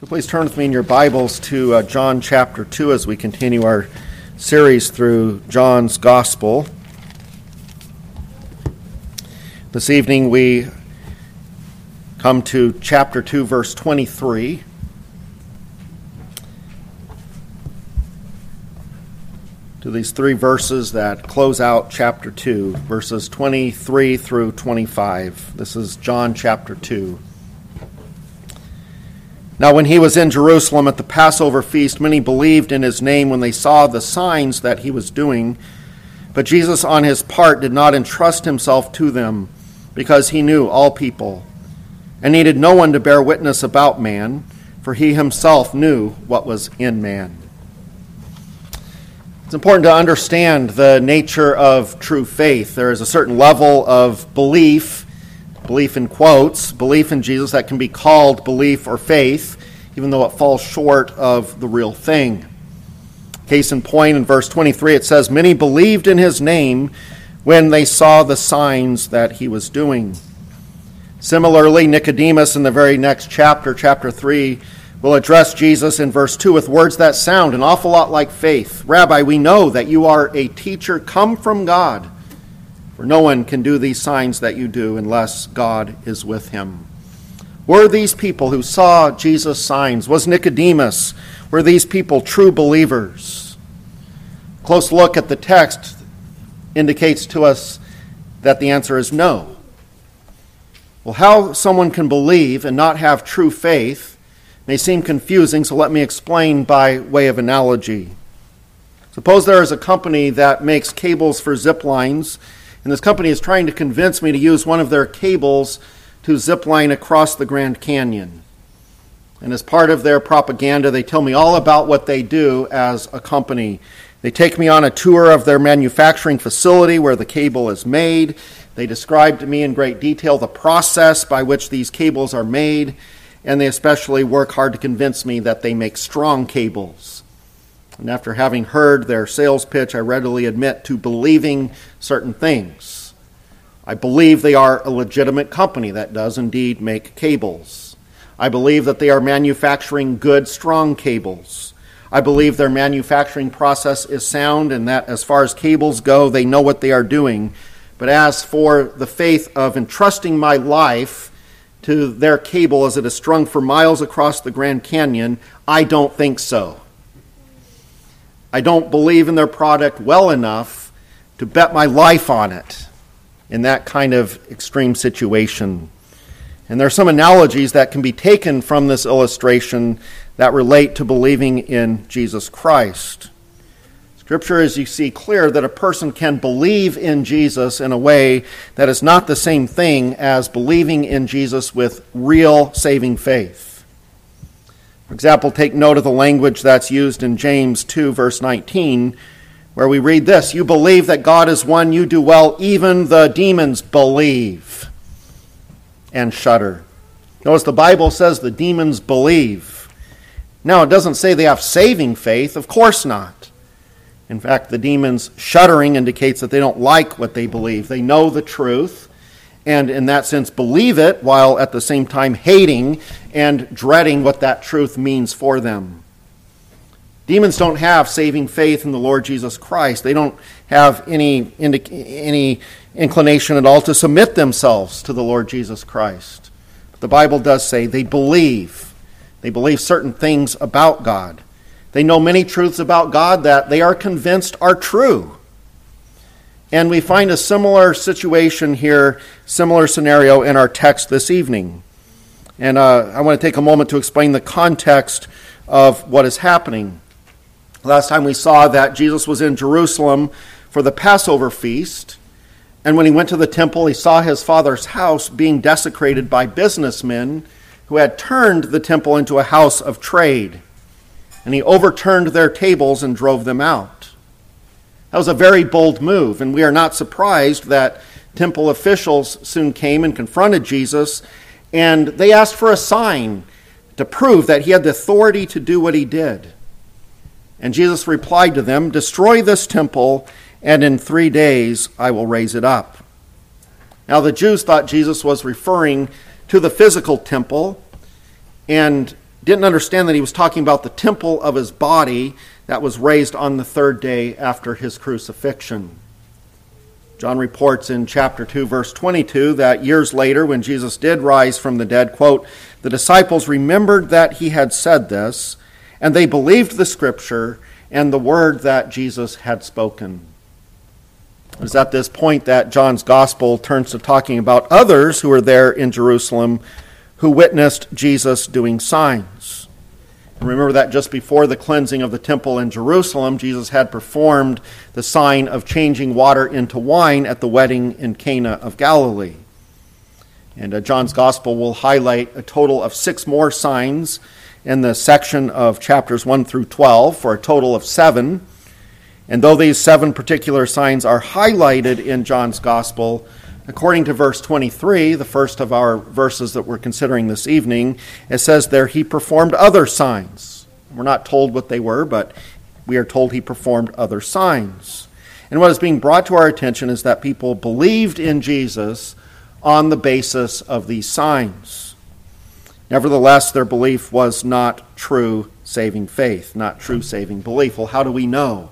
So please turn with me in your Bibles to uh, John chapter 2 as we continue our series through John's Gospel. This evening we come to chapter 2, verse 23. To these three verses that close out chapter 2, verses 23 through 25. This is John chapter 2. Now, when he was in Jerusalem at the Passover feast, many believed in his name when they saw the signs that he was doing. But Jesus, on his part, did not entrust himself to them, because he knew all people, and needed no one to bear witness about man, for he himself knew what was in man. It's important to understand the nature of true faith. There is a certain level of belief belief in quotes, belief in Jesus that can be called belief or faith, even though it falls short of the real thing. Case in point, in verse 23, it says, Many believed in his name when they saw the signs that he was doing. Similarly, Nicodemus in the very next chapter, chapter 3, will address Jesus in verse 2 with words that sound an awful lot like faith. Rabbi, we know that you are a teacher come from God. For no one can do these signs that you do unless God is with him. Were these people who saw Jesus' signs, was Nicodemus, were these people true believers? Close look at the text indicates to us that the answer is no. Well, how someone can believe and not have true faith may seem confusing, so let me explain by way of analogy. Suppose there is a company that makes cables for zip lines and this company is trying to convince me to use one of their cables to zip line across the Grand Canyon. And as part of their propaganda, they tell me all about what they do as a company. They take me on a tour of their manufacturing facility where the cable is made. They describe to me in great detail the process by which these cables are made, and they especially work hard to convince me that they make strong cables. And after having heard their sales pitch, I readily admit to believing certain things. I believe they are a legitimate company that does indeed make cables. I believe that they are manufacturing good, strong cables. I believe their manufacturing process is sound and that as far as cables go, they know what they are doing. But as for the faith of entrusting my life to their cable as it is strung for miles across the Grand Canyon, I don't think so. I don't believe in their product well enough to bet my life on it in that kind of extreme situation. And there are some analogies that can be taken from this illustration that relate to believing in Jesus Christ. Scripture, as you see, clear that a person can believe in Jesus in a way that is not the same thing as believing in Jesus with real saving faith. For example, take note of the language that's used in James 2, verse 19, where we read this You believe that God is one, you do well. Even the demons believe and shudder. Notice the Bible says the demons believe. Now, it doesn't say they have saving faith, of course not. In fact, the demons shuddering indicates that they don't like what they believe. They know the truth, and in that sense believe it while at the same time hating and dreading what that truth means for them. Demons don't have saving faith in the Lord Jesus Christ. They don't have any, any inclination at all to submit themselves to the Lord Jesus Christ. But the Bible does say they believe. They believe certain things about God. They know many truths about God that they are convinced are true. And we find a similar situation here, similar scenario in our text this evening. And uh, I want to take a moment to explain the context of what is happening. Last time we saw that Jesus was in Jerusalem for the Passover feast. And when he went to the temple, he saw his father's house being desecrated by businessmen who had turned the temple into a house of trade. And he overturned their tables and drove them out. That was a very bold move, and we are not surprised that temple officials soon came and confronted Jesus, and they asked for a sign to prove that he had the authority to do what he did. And Jesus replied to them, Destroy this temple, and in three days I will raise it up. Now, the Jews thought Jesus was referring to the physical temple, and didn't understand that he was talking about the temple of his body that was raised on the third day after his crucifixion. John reports in chapter 2, verse 22, that years later, when Jesus did rise from the dead, quote, the disciples remembered that he had said this, and they believed the scripture and the word that Jesus had spoken. It is at this point that John's gospel turns to talking about others who were there in Jerusalem who witnessed Jesus doing signs. Remember that just before the cleansing of the temple in Jerusalem, Jesus had performed the sign of changing water into wine at the wedding in Cana of Galilee. And uh, John's gospel will highlight a total of six more signs in the section of chapters 1 through 12 for a total of seven. And though these seven particular signs are highlighted in John's gospel, according to verse 23, the first of our verses that we're considering this evening, it says there he performed other signs. We're not told what they were, but we are told he performed other signs. And what is being brought to our attention is that people believed in Jesus on the basis of these signs. Nevertheless, their belief was not true saving faith, not true saving belief. Well, how do we know?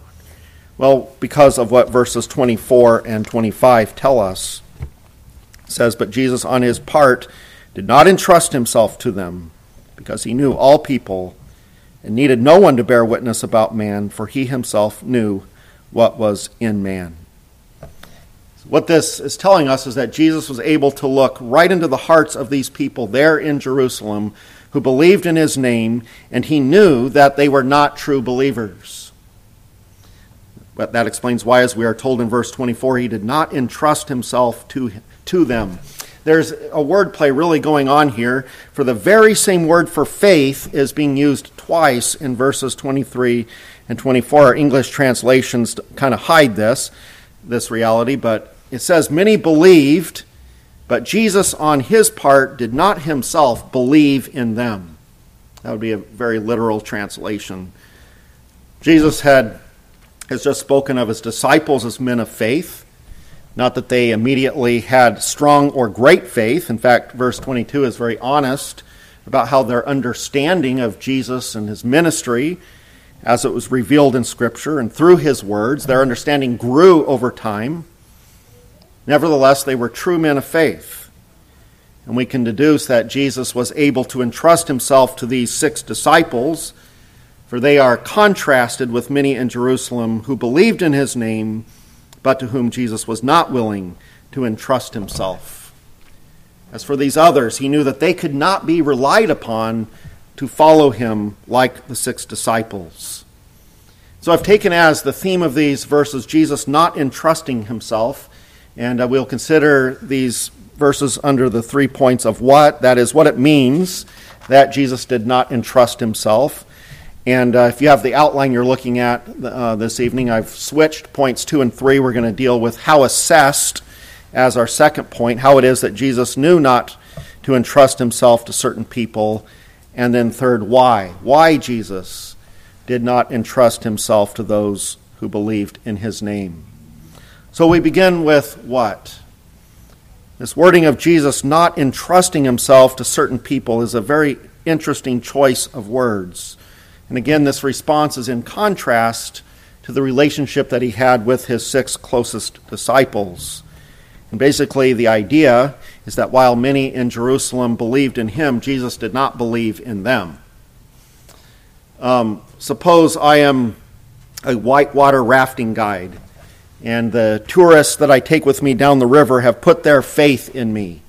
Well, because of what verses 24 and 25 tell us. Says, But Jesus, on his part, did not entrust himself to them, because he knew all people and needed no one to bear witness about man, for he himself knew what was in man. What this is telling us is that Jesus was able to look right into the hearts of these people there in Jerusalem who believed in his name, and he knew that they were not true believers. But that explains why, as we are told in verse 24, he did not entrust himself to, to them. There's a wordplay really going on here, for the very same word for faith is being used twice in verses 23 and 24. Our English translations kind of hide this, this reality, but it says, Many believed, but Jesus, on his part, did not himself believe in them. That would be a very literal translation. Jesus had has just spoken of his disciples as men of faith. Not that they immediately had strong or great faith. In fact, verse 22 is very honest about how their understanding of Jesus and his ministry, as it was revealed in Scripture and through his words, their understanding grew over time. Nevertheless, they were true men of faith. And we can deduce that Jesus was able to entrust himself to these six disciples, for they are contrasted with many in Jerusalem who believed in his name, but to whom Jesus was not willing to entrust himself. As for these others, he knew that they could not be relied upon to follow him like the six disciples. So I've taken as the theme of these verses Jesus not entrusting himself and uh, we'll consider these verses under the three points of what, that is, what it means that Jesus did not entrust himself. And uh, if you have the outline you're looking at uh, this evening, I've switched points two and three. We're going to deal with how assessed as our second point, how it is that Jesus knew not to entrust himself to certain people. And then, third, why? Why Jesus did not entrust himself to those who believed in his name. So we begin with what? This wording of Jesus not entrusting himself to certain people is a very interesting choice of words. And again, this response is in contrast to the relationship that he had with his six closest disciples. And basically, the idea is that while many in Jerusalem believed in him, Jesus did not believe in them. Um, suppose I am a whitewater rafting guide and the tourists that I take with me down the river have put their faith in me.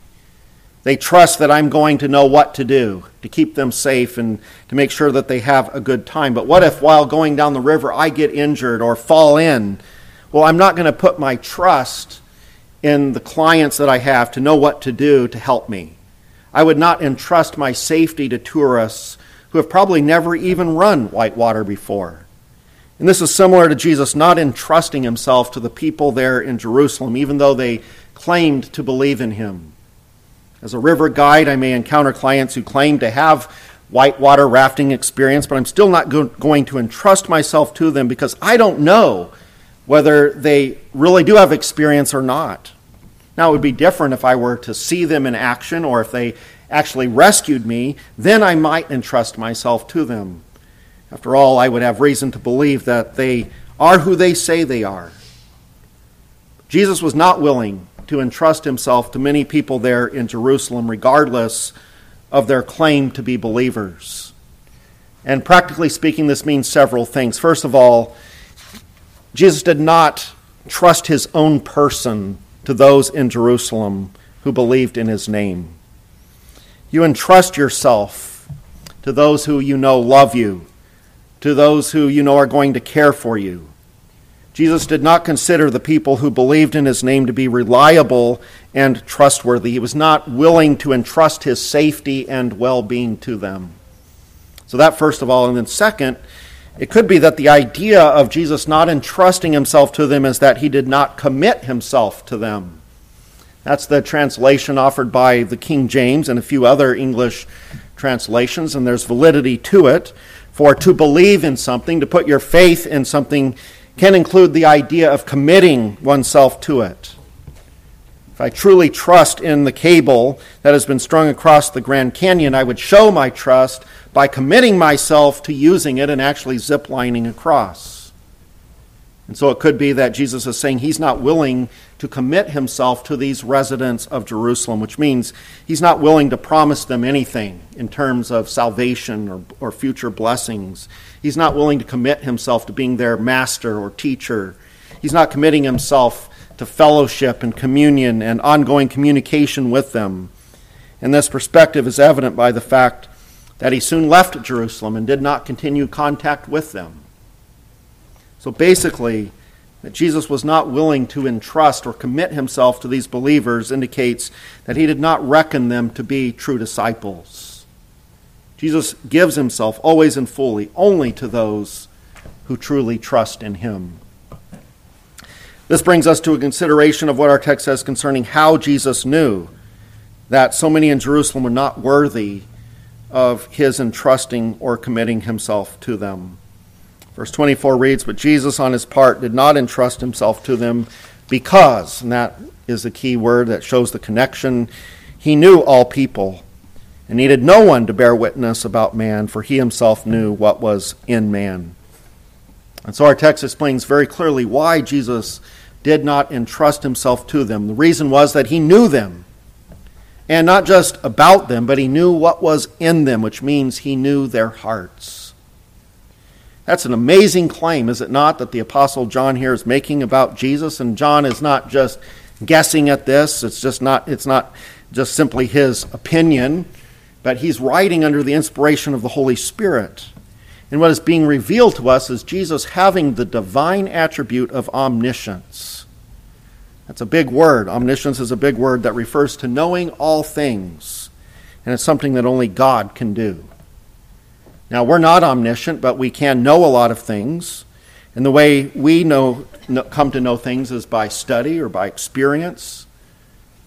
They trust that I'm going to know what to do to keep them safe and to make sure that they have a good time. But what if while going down the river I get injured or fall in? Well, I'm not going to put my trust in the clients that I have to know what to do to help me. I would not entrust my safety to tourists who have probably never even run whitewater before. And this is similar to Jesus not entrusting himself to the people there in Jerusalem, even though they claimed to believe in him. As a river guide, I may encounter clients who claim to have whitewater rafting experience, but I'm still not go- going to entrust myself to them because I don't know whether they really do have experience or not. Now, it would be different if I were to see them in action or if they actually rescued me, then I might entrust myself to them. After all, I would have reason to believe that they are who they say they are. Jesus was not willing to entrust himself to many people there in Jerusalem, regardless of their claim to be believers. And practically speaking, this means several things. First of all, Jesus did not trust his own person to those in Jerusalem who believed in his name. You entrust yourself to those who you know love you, to those who you know are going to care for you. Jesus did not consider the people who believed in his name to be reliable and trustworthy. He was not willing to entrust his safety and well being to them. So, that first of all. And then, second, it could be that the idea of Jesus not entrusting himself to them is that he did not commit himself to them. That's the translation offered by the King James and a few other English translations, and there's validity to it. For to believe in something, to put your faith in something, can include the idea of committing oneself to it. If I truly trust in the cable that has been strung across the Grand Canyon, I would show my trust by committing myself to using it and actually ziplining across. And so it could be that Jesus is saying he's not willing to commit himself to these residents of Jerusalem, which means he's not willing to promise them anything in terms of salvation or, or future blessings. He's not willing to commit himself to being their master or teacher. He's not committing himself to fellowship and communion and ongoing communication with them. And this perspective is evident by the fact that he soon left Jerusalem and did not continue contact with them. So basically, that Jesus was not willing to entrust or commit himself to these believers indicates that he did not reckon them to be true disciples. Jesus gives himself always and fully only to those who truly trust in him. This brings us to a consideration of what our text says concerning how Jesus knew that so many in Jerusalem were not worthy of his entrusting or committing himself to them. Verse 24 reads, But Jesus, on his part, did not entrust himself to them because, and that is the key word that shows the connection, he knew all people and needed no one to bear witness about man, for he himself knew what was in man. And so our text explains very clearly why Jesus did not entrust himself to them. The reason was that he knew them. And not just about them, but he knew what was in them, which means he knew their hearts. That's an amazing claim, is it not, that the Apostle John here is making about Jesus? And John is not just guessing at this, it's just not, it's not just simply his opinion, but he's writing under the inspiration of the Holy Spirit. And what is being revealed to us is Jesus having the divine attribute of omniscience. That's a big word. Omniscience is a big word that refers to knowing all things, and it's something that only God can do. Now, we're not omniscient, but we can know a lot of things. And the way we know, come to know things is by study or by experience.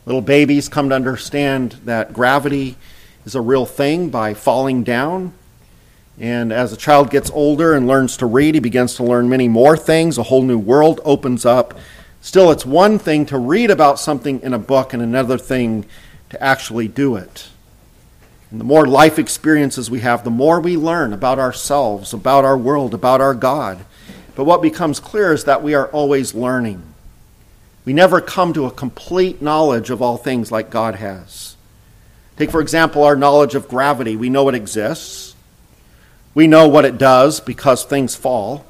Little babies come to understand that gravity is a real thing by falling down. And as a child gets older and learns to read, he begins to learn many more things. A whole new world opens up. Still, it's one thing to read about something in a book and another thing to actually do it. And the more life experiences we have, the more we learn about ourselves, about our world, about our God. But what becomes clear is that we are always learning. We never come to a complete knowledge of all things like God has. Take, for example, our knowledge of gravity. We know it exists, we know what it does because things fall.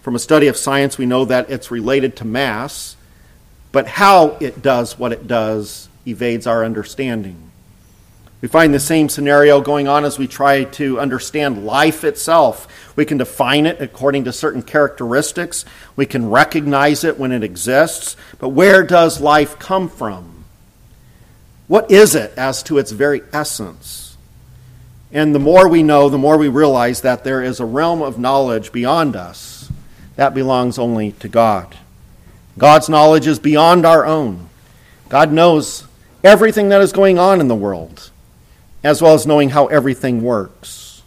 From a study of science, we know that it's related to mass, but how it does what it does evades our understanding. We find the same scenario going on as we try to understand life itself. We can define it according to certain characteristics, we can recognize it when it exists, but where does life come from? What is it as to its very essence? And the more we know, the more we realize that there is a realm of knowledge beyond us that belongs only to God. God's knowledge is beyond our own. God knows everything that is going on in the world as well as knowing how everything works.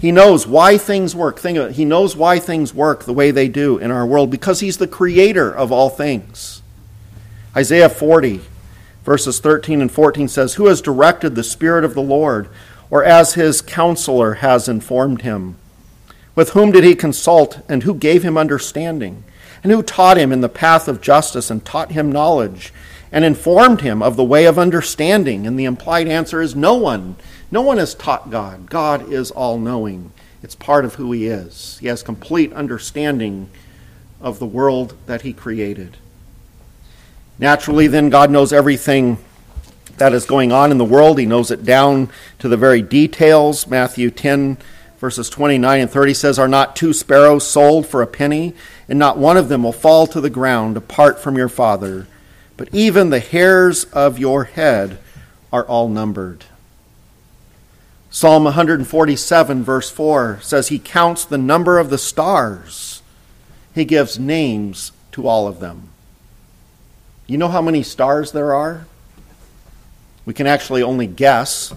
He knows why things work. Think of it. He knows why things work the way they do in our world because He's the creator of all things. Isaiah 40, Verses 13 and 14 says, Who has directed the Spirit of the Lord, or as his counselor has informed him? With whom did he consult, and who gave him understanding? And who taught him in the path of justice, and taught him knowledge, and informed him of the way of understanding? And the implied answer is no one. No one has taught God. God is all knowing, it's part of who he is. He has complete understanding of the world that he created. Naturally, then, God knows everything that is going on in the world. He knows it down to the very details. Matthew 10 verses 29 and 30 says, Are not two sparrows sold for a penny, and not one of them will fall to the ground apart from your Father? But even the hairs of your head are all numbered. Psalm 147, verse 4 says, He counts the number of the stars, He gives names to all of them. You know how many stars there are? We can actually only guess.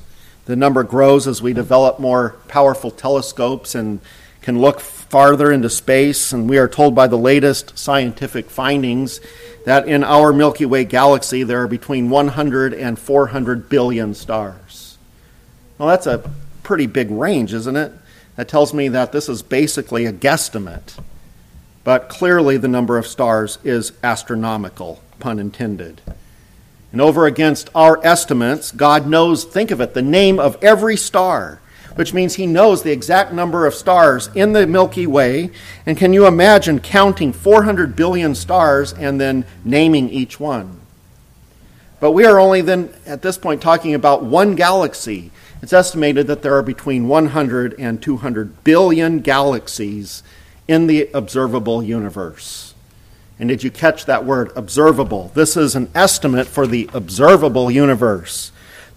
The number grows as we develop more powerful telescopes and can look farther into space. And we are told by the latest scientific findings that in our Milky Way galaxy there are between 100 and 400 billion stars. Well, that's a pretty big range, isn't it? That tells me that this is basically a guesstimate. But clearly, the number of stars is astronomical, pun intended. And over against our estimates, God knows, think of it, the name of every star, which means He knows the exact number of stars in the Milky Way. And can you imagine counting 400 billion stars and then naming each one? But we are only then, at this point, talking about one galaxy. It's estimated that there are between 100 and 200 billion galaxies in the observable universe. And did you catch that word, observable? This is an estimate for the observable universe,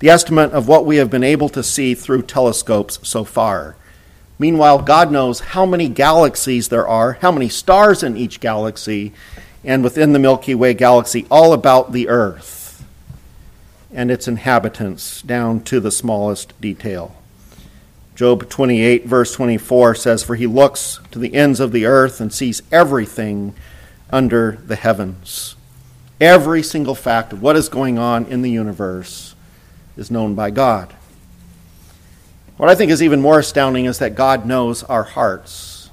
the estimate of what we have been able to see through telescopes so far. Meanwhile, God knows how many galaxies there are, how many stars in each galaxy, and within the Milky Way galaxy, all about the Earth and its inhabitants down to the smallest detail. Job 28, verse 24 says, For he looks to the ends of the earth and sees everything under the heavens. Every single fact of what is going on in the universe is known by God. What I think is even more astounding is that God knows our hearts.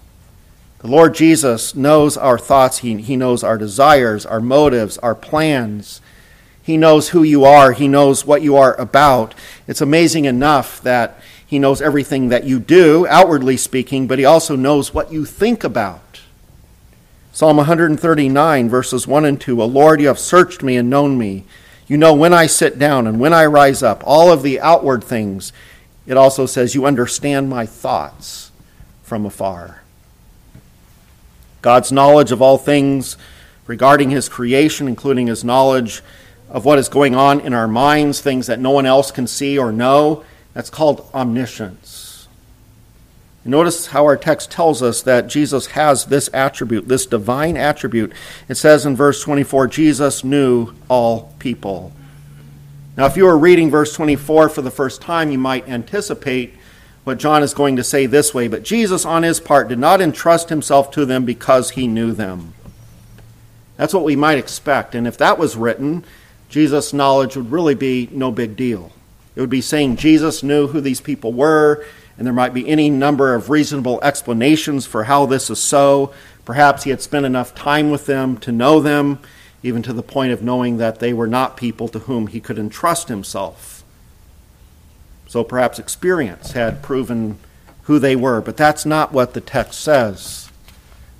The Lord Jesus knows our thoughts, He, he knows our desires, our motives, our plans. He knows who you are, He knows what you are about. It's amazing enough that He knows everything that you do, outwardly speaking, but He also knows what you think about. Psalm 139, verses 1 and 2 O Lord, you have searched me and known me. You know when I sit down and when I rise up, all of the outward things. It also says, You understand my thoughts from afar. God's knowledge of all things regarding his creation, including his knowledge of what is going on in our minds, things that no one else can see or know, that's called omniscience. Notice how our text tells us that Jesus has this attribute, this divine attribute. It says in verse 24, Jesus knew all people. Now, if you were reading verse 24 for the first time, you might anticipate what John is going to say this way But Jesus, on his part, did not entrust himself to them because he knew them. That's what we might expect. And if that was written, Jesus' knowledge would really be no big deal. It would be saying Jesus knew who these people were and there might be any number of reasonable explanations for how this is so. Perhaps he had spent enough time with them to know them, even to the point of knowing that they were not people to whom he could entrust himself. So perhaps experience had proven who they were, but that's not what the text says.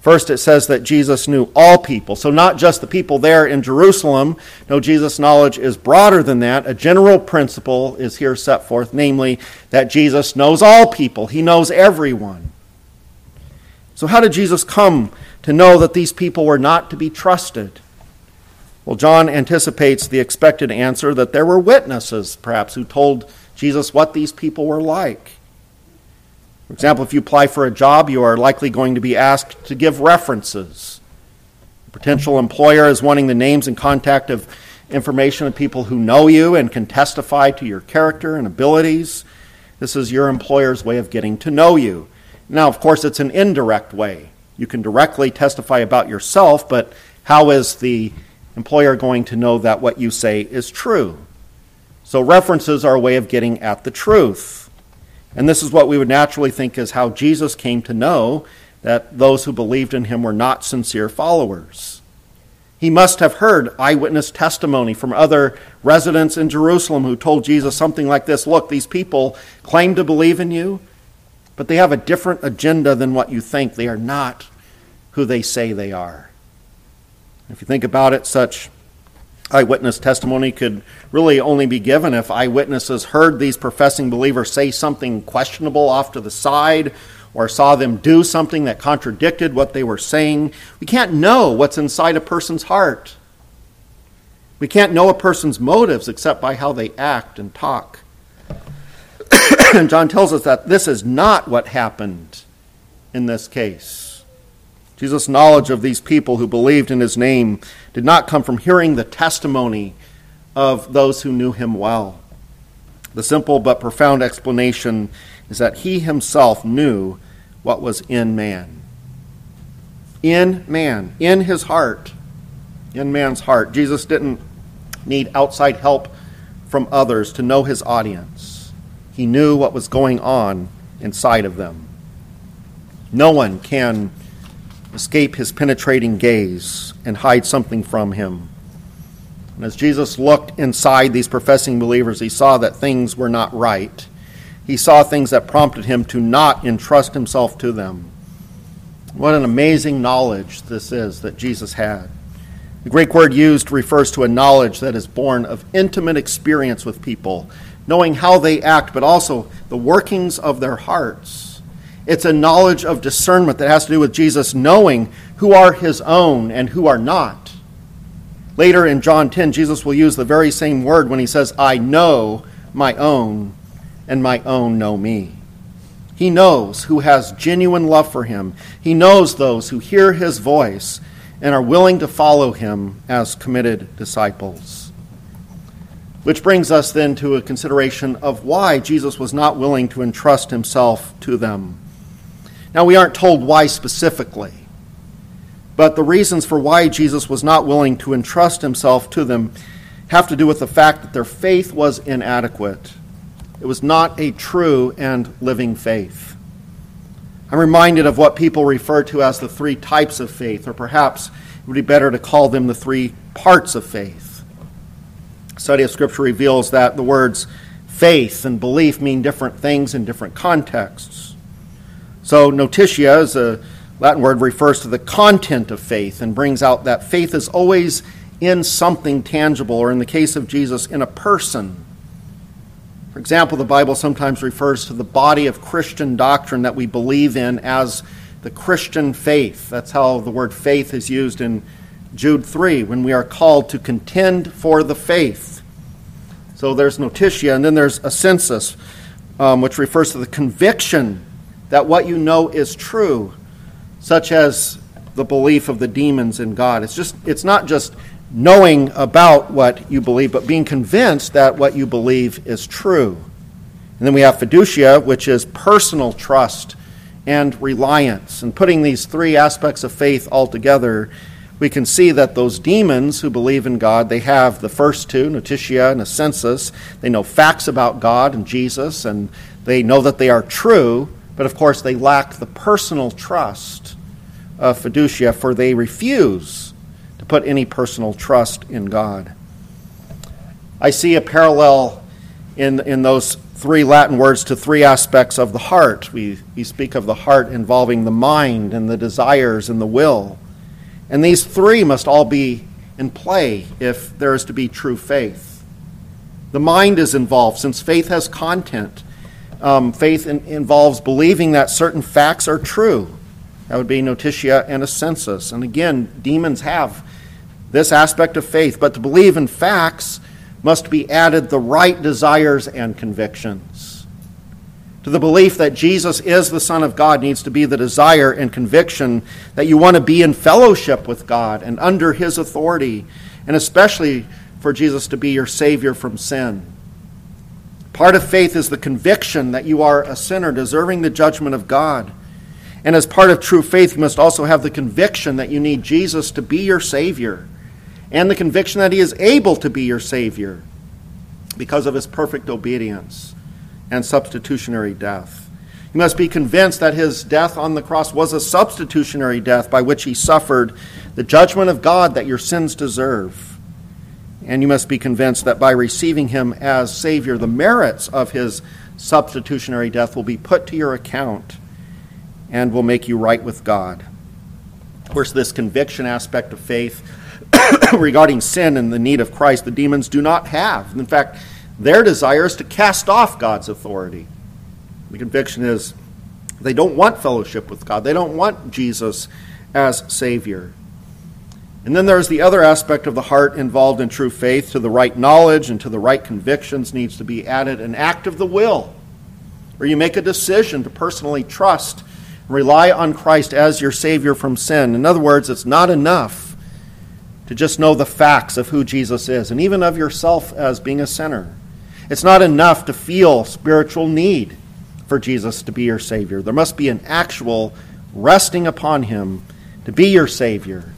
First, it says that Jesus knew all people. So, not just the people there in Jerusalem. No, Jesus' knowledge is broader than that. A general principle is here set forth, namely, that Jesus knows all people, He knows everyone. So, how did Jesus come to know that these people were not to be trusted? Well, John anticipates the expected answer that there were witnesses, perhaps, who told Jesus what these people were like. For example, if you apply for a job, you are likely going to be asked to give references. A potential employer is wanting the names and contact of information of people who know you and can testify to your character and abilities. This is your employer's way of getting to know you. Now, of course, it's an indirect way. You can directly testify about yourself, but how is the employer going to know that what you say is true? So references are a way of getting at the truth. And this is what we would naturally think is how Jesus came to know that those who believed in him were not sincere followers. He must have heard eyewitness testimony from other residents in Jerusalem who told Jesus something like this Look, these people claim to believe in you, but they have a different agenda than what you think. They are not who they say they are. If you think about it, such eyewitness testimony could really only be given if eyewitnesses heard these professing believers say something questionable off to the side or saw them do something that contradicted what they were saying. We can't know what's inside a person's heart. We can't know a person's motives except by how they act and talk. and John tells us that this is not what happened in this case. Jesus' knowledge of these people who believed in his name did not come from hearing the testimony of those who knew him well. The simple but profound explanation is that he himself knew what was in man. In man, in his heart, in man's heart. Jesus didn't need outside help from others to know his audience. He knew what was going on inside of them. No one can escape his penetrating gaze and hide something from him. And as Jesus looked inside these professing believers, he saw that things were not right. He saw things that prompted him to not entrust himself to them. What an amazing knowledge this is that Jesus had. The Greek word used refers to a knowledge that is born of intimate experience with people, knowing how they act, but also the workings of their hearts. It's a knowledge of discernment that has to do with Jesus knowing who are his own and who are not. Later in John 10, Jesus will use the very same word when he says, I know my own, and my own know me. He knows who has genuine love for him. He knows those who hear his voice and are willing to follow him as committed disciples. Which brings us then to a consideration of why Jesus was not willing to entrust himself to them. Now, we aren't told why specifically. But the reasons for why Jesus was not willing to entrust himself to them have to do with the fact that their faith was inadequate. It was not a true and living faith. I'm reminded of what people refer to as the three types of faith, or perhaps it would be better to call them the three parts of faith. Study of Scripture reveals that the words faith and belief mean different things in different contexts. So, notitia is a Latin word refers to the content of faith and brings out that faith is always in something tangible, or in the case of Jesus, in a person. For example, the Bible sometimes refers to the body of Christian doctrine that we believe in as the Christian faith. That's how the word faith is used in Jude 3 when we are called to contend for the faith. So there's notitia, and then there's assensus, um, which refers to the conviction that what you know is true such as the belief of the demons in God. It's just it's not just knowing about what you believe, but being convinced that what you believe is true. And then we have fiducia, which is personal trust and reliance. And putting these three aspects of faith all together, we can see that those demons who believe in God, they have the first two, notitia and assensus. They know facts about God and Jesus, and they know that they are true, but of course, they lack the personal trust of fiducia, for they refuse to put any personal trust in God. I see a parallel in, in those three Latin words to three aspects of the heart. We, we speak of the heart involving the mind and the desires and the will. And these three must all be in play if there is to be true faith. The mind is involved since faith has content um, faith in, involves believing that certain facts are true. That would be notitia and assensus. And again, demons have this aspect of faith, but to believe in facts must be added the right desires and convictions. To the belief that Jesus is the Son of God needs to be the desire and conviction that you want to be in fellowship with God and under His authority, and especially for Jesus to be your Savior from sin. Part of faith is the conviction that you are a sinner deserving the judgment of God. And as part of true faith, you must also have the conviction that you need Jesus to be your Savior and the conviction that he is able to be your Savior because of his perfect obedience and substitutionary death. You must be convinced that his death on the cross was a substitutionary death by which he suffered the judgment of God that your sins deserve. And you must be convinced that by receiving him as Savior, the merits of his substitutionary death will be put to your account and will make you right with God. Of course, this conviction aspect of faith regarding sin and the need of Christ, the demons do not have. In fact, their desire is to cast off God's authority. The conviction is they don't want fellowship with God, they don't want Jesus as Savior. And then there's the other aspect of the heart involved in true faith. To the right knowledge and to the right convictions needs to be added an act of the will, where you make a decision to personally trust and rely on Christ as your Savior from sin. In other words, it's not enough to just know the facts of who Jesus is, and even of yourself as being a sinner. It's not enough to feel spiritual need for Jesus to be your Savior. There must be an actual resting upon Him to be your Savior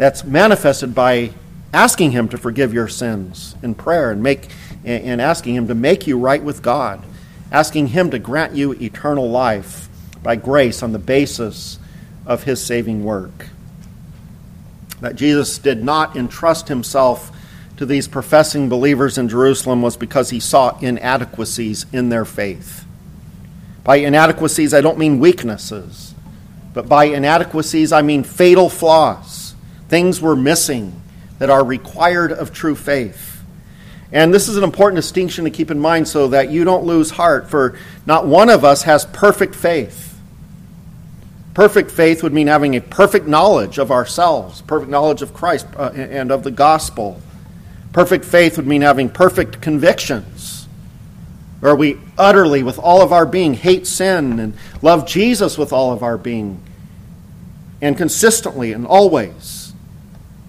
that's manifested by asking Him to forgive your sins in prayer and, make, and asking Him to make you right with God, asking Him to grant you eternal life by grace on the basis of His saving work. That Jesus did not entrust Himself to these professing believers in Jerusalem was because He saw inadequacies in their faith. By inadequacies, I don't mean weaknesses, but by inadequacies, I mean fatal flaws. Things were missing that are required of true faith. And this is an important distinction to keep in mind so that you don't lose heart, for not one of us has perfect faith. Perfect faith would mean having a perfect knowledge of ourselves, perfect knowledge of Christ uh, and of the gospel. Perfect faith would mean having perfect convictions where we utterly, with all of our being, hate sin and love Jesus with all of our being, and consistently and always.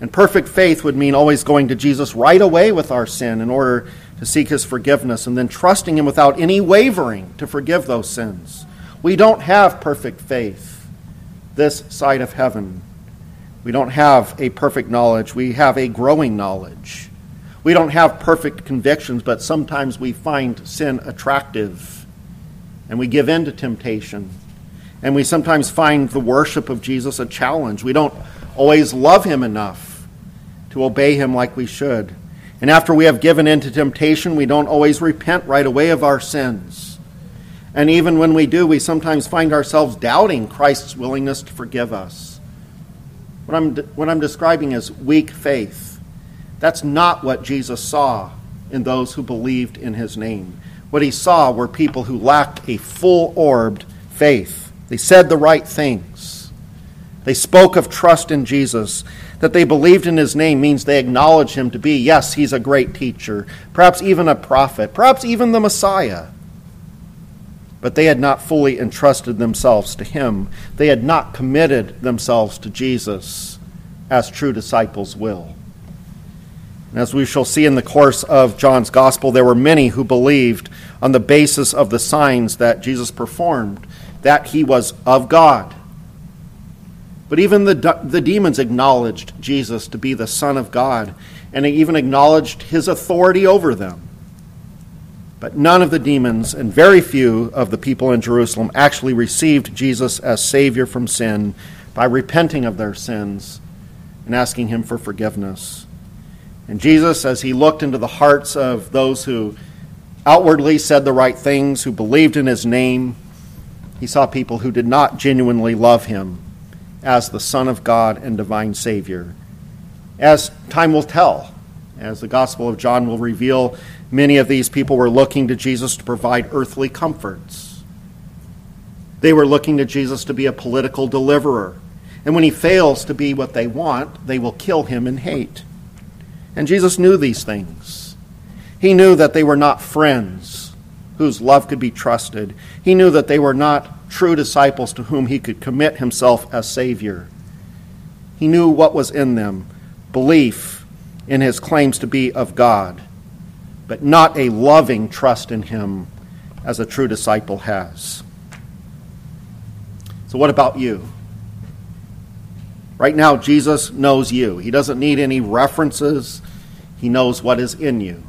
And perfect faith would mean always going to Jesus right away with our sin in order to seek his forgiveness and then trusting him without any wavering to forgive those sins. We don't have perfect faith this side of heaven. We don't have a perfect knowledge. We have a growing knowledge. We don't have perfect convictions, but sometimes we find sin attractive and we give in to temptation. And we sometimes find the worship of Jesus a challenge. We don't always love him enough to obey him like we should. And after we have given in to temptation, we don't always repent right away of our sins. And even when we do, we sometimes find ourselves doubting Christ's willingness to forgive us. What I'm, what I'm describing is weak faith that's not what Jesus saw in those who believed in his name. What he saw were people who lacked a full orbed faith. They said the right things. They spoke of trust in Jesus. That they believed in his name means they acknowledge him to be, yes, he's a great teacher, perhaps even a prophet, perhaps even the Messiah. But they had not fully entrusted themselves to him. They had not committed themselves to Jesus as true disciples will. And As we shall see in the course of John's gospel, there were many who believed on the basis of the signs that Jesus performed that he was of God. But even the, the demons acknowledged Jesus to be the Son of God, and even acknowledged his authority over them. But none of the demons and very few of the people in Jerusalem actually received Jesus as Savior from sin by repenting of their sins and asking him for forgiveness. And Jesus, as he looked into the hearts of those who outwardly said the right things, who believed in his name, he saw people who did not genuinely love him as the Son of God and divine Savior. As time will tell, as the Gospel of John will reveal, many of these people were looking to Jesus to provide earthly comforts. They were looking to Jesus to be a political deliverer. And when he fails to be what they want, they will kill him in hate. And Jesus knew these things. He knew that they were not friends whose love could be trusted. He knew that they were not true disciples to whom he could commit himself as Savior. He knew what was in them belief in his claims to be of God, but not a loving trust in him as a true disciple has. So, what about you? Right now, Jesus knows you. He doesn't need any references, He knows what is in you.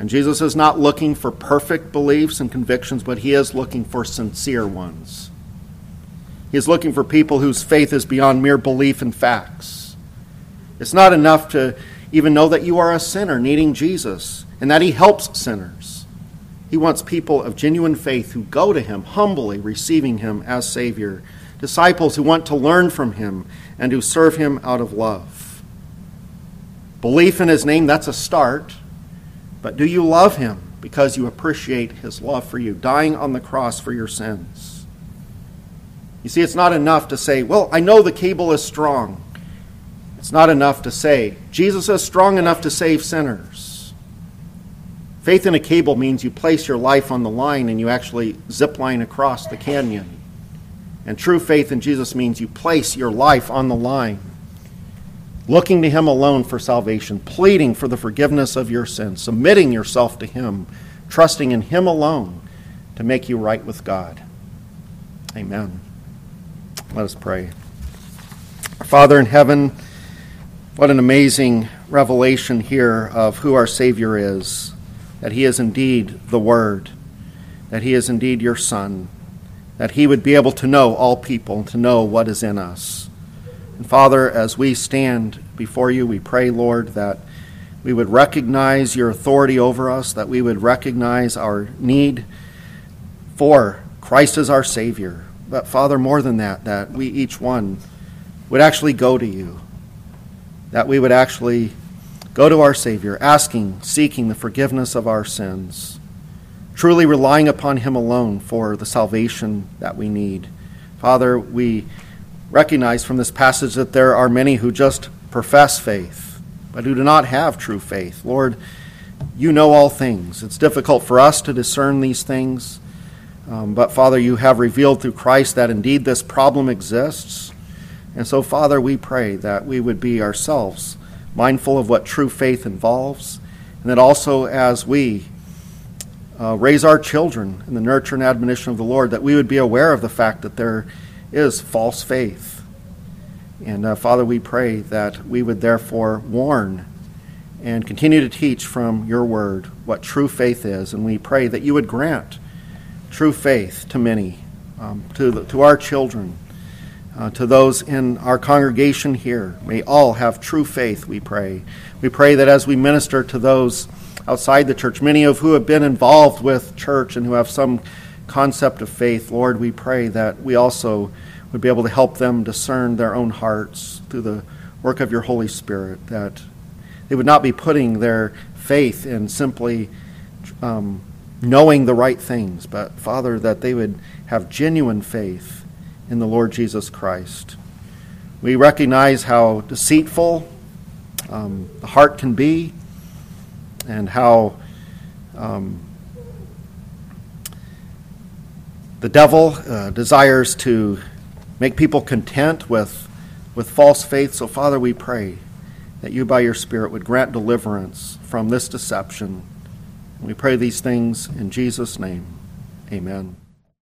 And Jesus is not looking for perfect beliefs and convictions, but He is looking for sincere ones. He is looking for people whose faith is beyond mere belief in facts. It's not enough to even know that you are a sinner needing Jesus and that He helps sinners. He wants people of genuine faith who go to Him humbly, receiving Him as Savior, disciples who want to learn from Him and who serve Him out of love. Belief in His name, that's a start. But do you love Him because you appreciate His love for you, dying on the cross for your sins? You see, it's not enough to say, well, I know the cable is strong. It's not enough to say, Jesus is strong enough to save sinners. Faith in a cable means you place your life on the line and you actually zip line across the canyon. And true faith in Jesus means you place your life on the line, looking to Him alone for salvation, pleading for the forgiveness of your sins, submitting yourself to Him, trusting in Him alone to make you right with God. Amen. Let us pray. Father in heaven, what an amazing revelation here of who our Savior is, that He is indeed the Word, that He is indeed your Son, that He would be able to know all people, to know what is in us. And Father, as we stand before you, we pray, Lord, that we would recognize your authority over us, that we would recognize our need for Christ as our Savior. But Father, more than that, that we each one would actually go to you that we would actually go to our Savior, asking, seeking the forgiveness of our sins, truly relying upon Him alone for the salvation that we need. Father, we recognize from this passage that there are many who just profess faith, but who do not have true faith. Lord, you know all things. It's difficult for us to discern these things. Um, but Father, you have revealed through Christ that indeed this problem exists. And so, Father, we pray that we would be ourselves mindful of what true faith involves, and that also as we uh, raise our children in the nurture and admonition of the Lord, that we would be aware of the fact that there is false faith. And uh, Father, we pray that we would therefore warn and continue to teach from your word what true faith is. And we pray that you would grant true faith to many, um, to, the, to our children uh, to those in our congregation here. May all have true faith, we pray. We pray that as we minister to those outside the church, many of who have been involved with church and who have some concept of faith, Lord, we pray that we also would be able to help them discern their own hearts through the work of your Holy Spirit, that they would not be putting their faith in simply um, knowing the right things, but, Father, that they would have genuine faith in the Lord Jesus Christ. We recognize how deceitful um, the heart can be and how um, the devil uh, desires to make people content with, with false faith. So, Father, we pray that you, by your Spirit, would grant deliverance from this deception. We pray these things in Jesus' name. Amen.